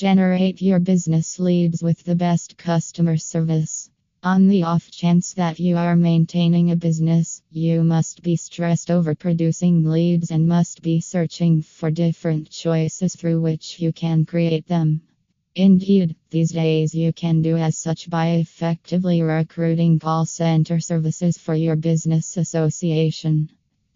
Generate your business leads with the best customer service. On the off chance that you are maintaining a business, you must be stressed over producing leads and must be searching for different choices through which you can create them. Indeed, these days you can do as such by effectively recruiting call center services for your business association.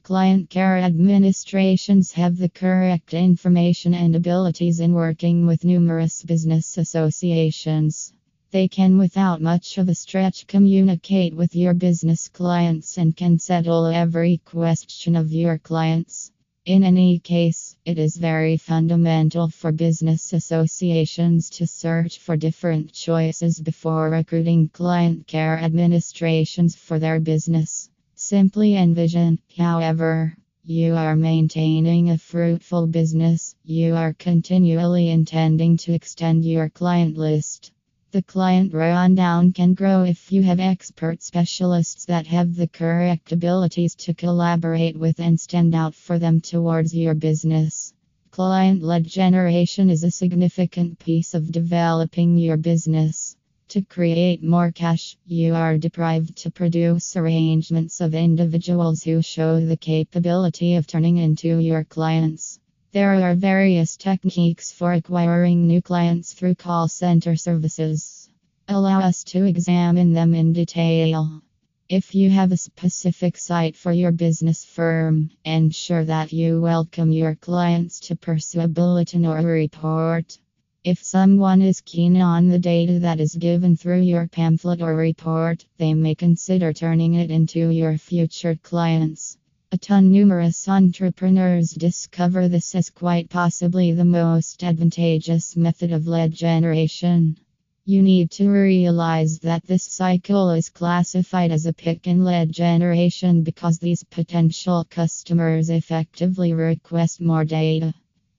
Client care administrations have the correct information and abilities in working with numerous business associations. They can, without much of a stretch, communicate with your business clients and can settle every question of your clients. In any case, it is very fundamental for business associations to search for different choices before recruiting client care administrations for their business. Simply envision, however, you are maintaining a fruitful business, you are continually intending to extend your client list. The client rundown can grow if you have expert specialists that have the correct abilities to collaborate with and stand out for them towards your business. Client led generation is a significant piece of developing your business. To create more cash, you are deprived to produce arrangements of individuals who show the capability of turning into your clients. There are various techniques for acquiring new clients through call center services. Allow us to examine them in detail. If you have a specific site for your business firm, ensure that you welcome your clients to pursue a bulletin or report. If someone is keen on the data that is given through your pamphlet or report, they may consider turning it into your future clients. A ton numerous entrepreneurs discover this as quite possibly the most advantageous method of lead generation. You need to realize that this cycle is classified as a pick and lead generation because these potential customers effectively request more data.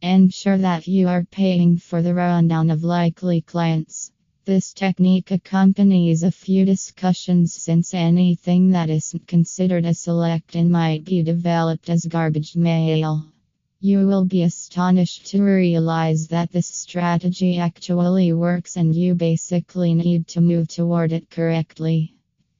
Ensure that you are paying for the rundown of likely clients. This technique accompanies a few discussions since anything that isn't considered a select and might be developed as garbage mail. You will be astonished to realize that this strategy actually works and you basically need to move toward it correctly.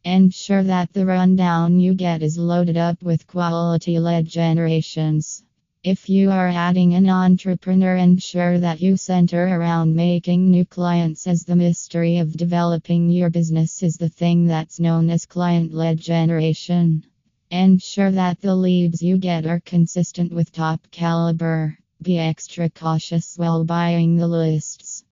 Ensure that the rundown you get is loaded up with quality lead generations. If you are adding an entrepreneur, ensure that you center around making new clients, as the mystery of developing your business is the thing that's known as client led generation. Ensure that the leads you get are consistent with top caliber. Be extra cautious while buying the list.